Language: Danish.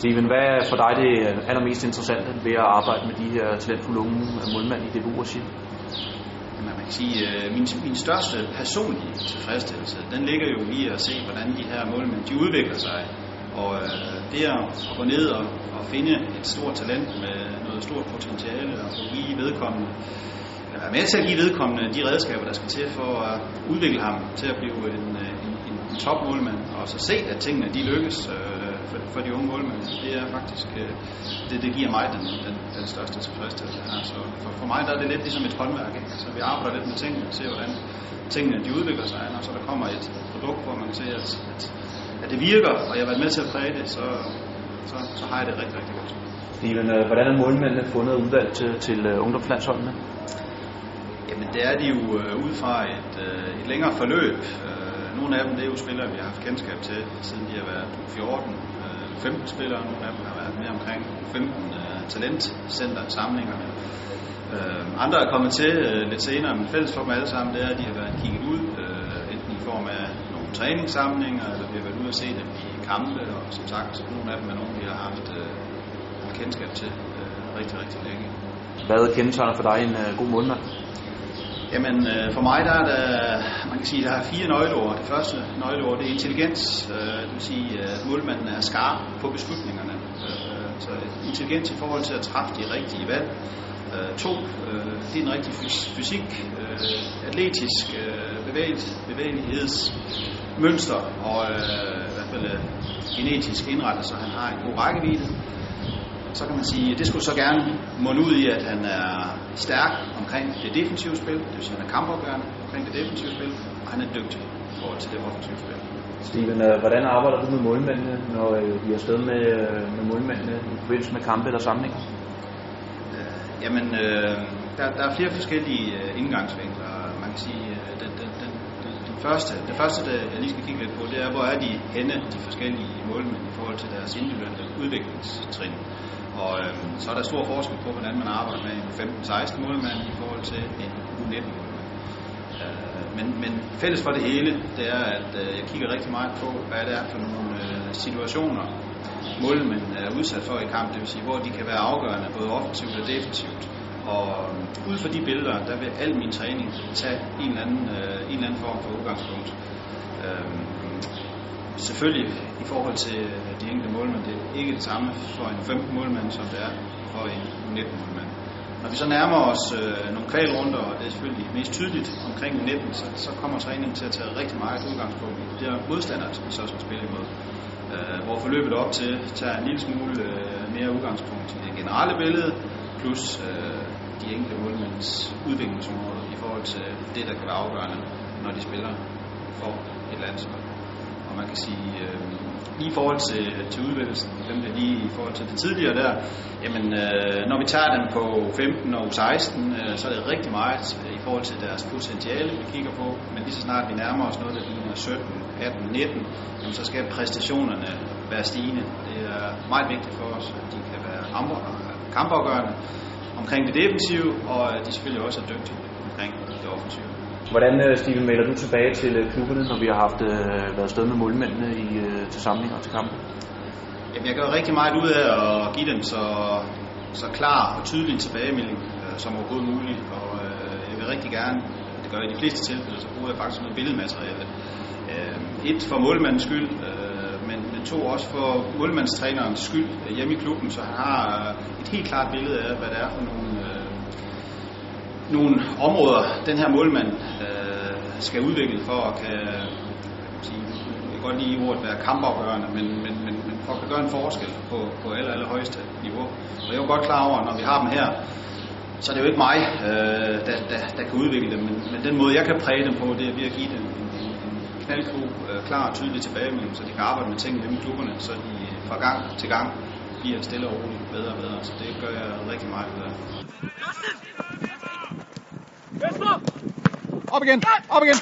Steven, hvad er for dig det allermest interessante ved at arbejde med de her talentfulde unge målmænd i DBU regi? Man kan sige, øh, min, min største personlige tilfredsstillelse, den ligger jo i at se, hvordan de her målmænd, de udvikler sig. Og øh, det at gå ned og, og finde et stort talent med noget stort potentiale og få give vedkommende, eller være med til at give vedkommende de redskaber, der skal til for at udvikle ham til at blive en, en, en, en topmålmand, og så se, at tingene de lykkes øh, for, for de unge målmænd, det er faktisk, øh, det, det giver mig den, den, den største tilfredsstillelse her. Så for, for mig der er det lidt ligesom et håndværk, ikke? så vi arbejder lidt med tingene og ser, hvordan tingene de udvikler sig, og så der kommer et produkt, hvor man kan se, at, at, at det virker, og jeg har været med til at præge det, så, så, så har jeg det rigtig, rigtig godt. Steven, øh, hvordan er målmændene fundet udvalgt til, til uh, ungdomslandsholdene? Jamen det er de jo ud fra et, et længere forløb. Uh, nogle af dem det er jo spillere, vi har haft kendskab til, siden de har været 14. 15 spillere, nogle af dem har været med omkring 15 uh, øh, talentcenter samlinger. Uh, øh, andre er kommet til uh, lidt senere, men fælles for dem alle sammen, det er, at de har været kigget ud, uh, enten i form af nogle træningssamlinger, eller vi har været ude og se dem i kampe, og som sagt, nogle af dem er nogle, vi har haft uh, kendskab til uh, rigtig, rigtig længe. Hvad kendetegner for dig en uh, god målmand? Jamen, øh, for mig der er der, man kan sige, der er fire nøgleord. Det første nøgleord, det er intelligens. Øh, det vil sige, øh, at målmanden er skarp på beslutningerne. Øh, så intelligens i forhold til at træffe de rigtige valg. Øh, to, øh, det er en rigtig fysik, øh, atletisk øh, bevægelighedsmønster og øh, i hvert fald øh, genetisk indrettelse. så han har en god rækkevidde så kan man sige, at det skulle så gerne munde ud i, at han er stærk omkring det defensive spil, det vil sige, at han er kampafgørende omkring det defensive spil, og han er dygtig i forhold til det offensive spil. Steven, hvordan arbejder du med målmændene, når vi er afsted med, med målmændene i forbindelse med kampe eller samlinger? Øh, jamen, øh, der, der er flere forskellige øh, indgangsvinkler. Man kan sige, øh, den, den, den, den, den første, det første, der jeg lige skal kigge lidt på, det er, hvor er de henne, de forskellige målmænd, i forhold til deres individuelle udviklingstrin. Og øhm, så er der stor forskel på, hvordan man arbejder med en 15-16 målmand i forhold til en U19 målmand. Øh, men, men fælles for det hele, det er, at øh, jeg kigger rigtig meget på, hvad det er for nogle øh, situationer, målmænd er udsat for i kamp, det vil sige, hvor de kan være afgørende, både offensivt og defensivt. Og øhm, ud fra de billeder, der vil al min træning tage en eller anden, øh, en eller anden form for udgangspunkt. Øh, selvfølgelig i forhold til øh, de enkelte målmænd, det er ikke det samme for en 15 målmand, som det er for en 19 målmand. Når vi så nærmer os øh, nogle kvalrunder, og det er selvfølgelig mest tydeligt omkring 19, så, så kommer træningen til at tage rigtig meget udgangspunkt i det modstandere, som vi så skal spille imod. Øh, hvor forløbet op til tager en lille smule øh, mere udgangspunkt i det generelle billede, plus øh, de enkelte målmænds udviklingsområder i forhold til det, der kan være afgørende, når de spiller for et landshold man kan sige, øh, lige i forhold til, til udvælgelsen, dem der lige i forhold til det tidligere der, jamen øh, når vi tager dem på 15 og 16, øh, så er det rigtig meget øh, i forhold til deres potentiale, vi kigger på, men lige så snart vi nærmer os noget, der ligner 17, 18, 19, jamen, så skal præstationerne være stigende. Det er meget vigtigt for os, at de kan være kampafgørende omkring det defensive, og at de selvfølgelig også er dygtige omkring det offensive. Hvordan, øh, Steven, melder du tilbage til øh, klubberne, når vi har haft øh, været sted med målmændene i, øh, til samlinger og til kampe? Jamen, jeg gør rigtig meget ud af at give dem så, så klar og tydelig tilbagemelding øh, som overhovedet muligt, og øh, jeg vil rigtig gerne, det gør jeg i de fleste tilfælde, så bruger jeg faktisk noget billedmateriale. Øh, et for målmandens skyld, øh, men, men to også for målmandstrænerens skyld øh, hjemme i klubben, så han har øh, et helt klart billede af, hvad det er for nogle øh, nogle områder, den her målmand øh, skal udvikle for at kan, sige, jeg kan godt lide ordet være kampafgørende, men, men, men, men for at kan gøre en forskel på, på aller, aller højeste niveau. Og jeg er jo godt klar over, når vi har dem her, så er det jo ikke mig, øh, der, der, der kan udvikle dem, men, men den måde, jeg kan præge dem på, det er ved at give dem en, en, en øh, klar og tydelig tilbagemelding, så de kan arbejde med tingene i klubberne, så de fra gang til gang bliver stille og roligt bedre og bedre. Så det gør jeg rigtig meget ud af. Op igen! Op igen!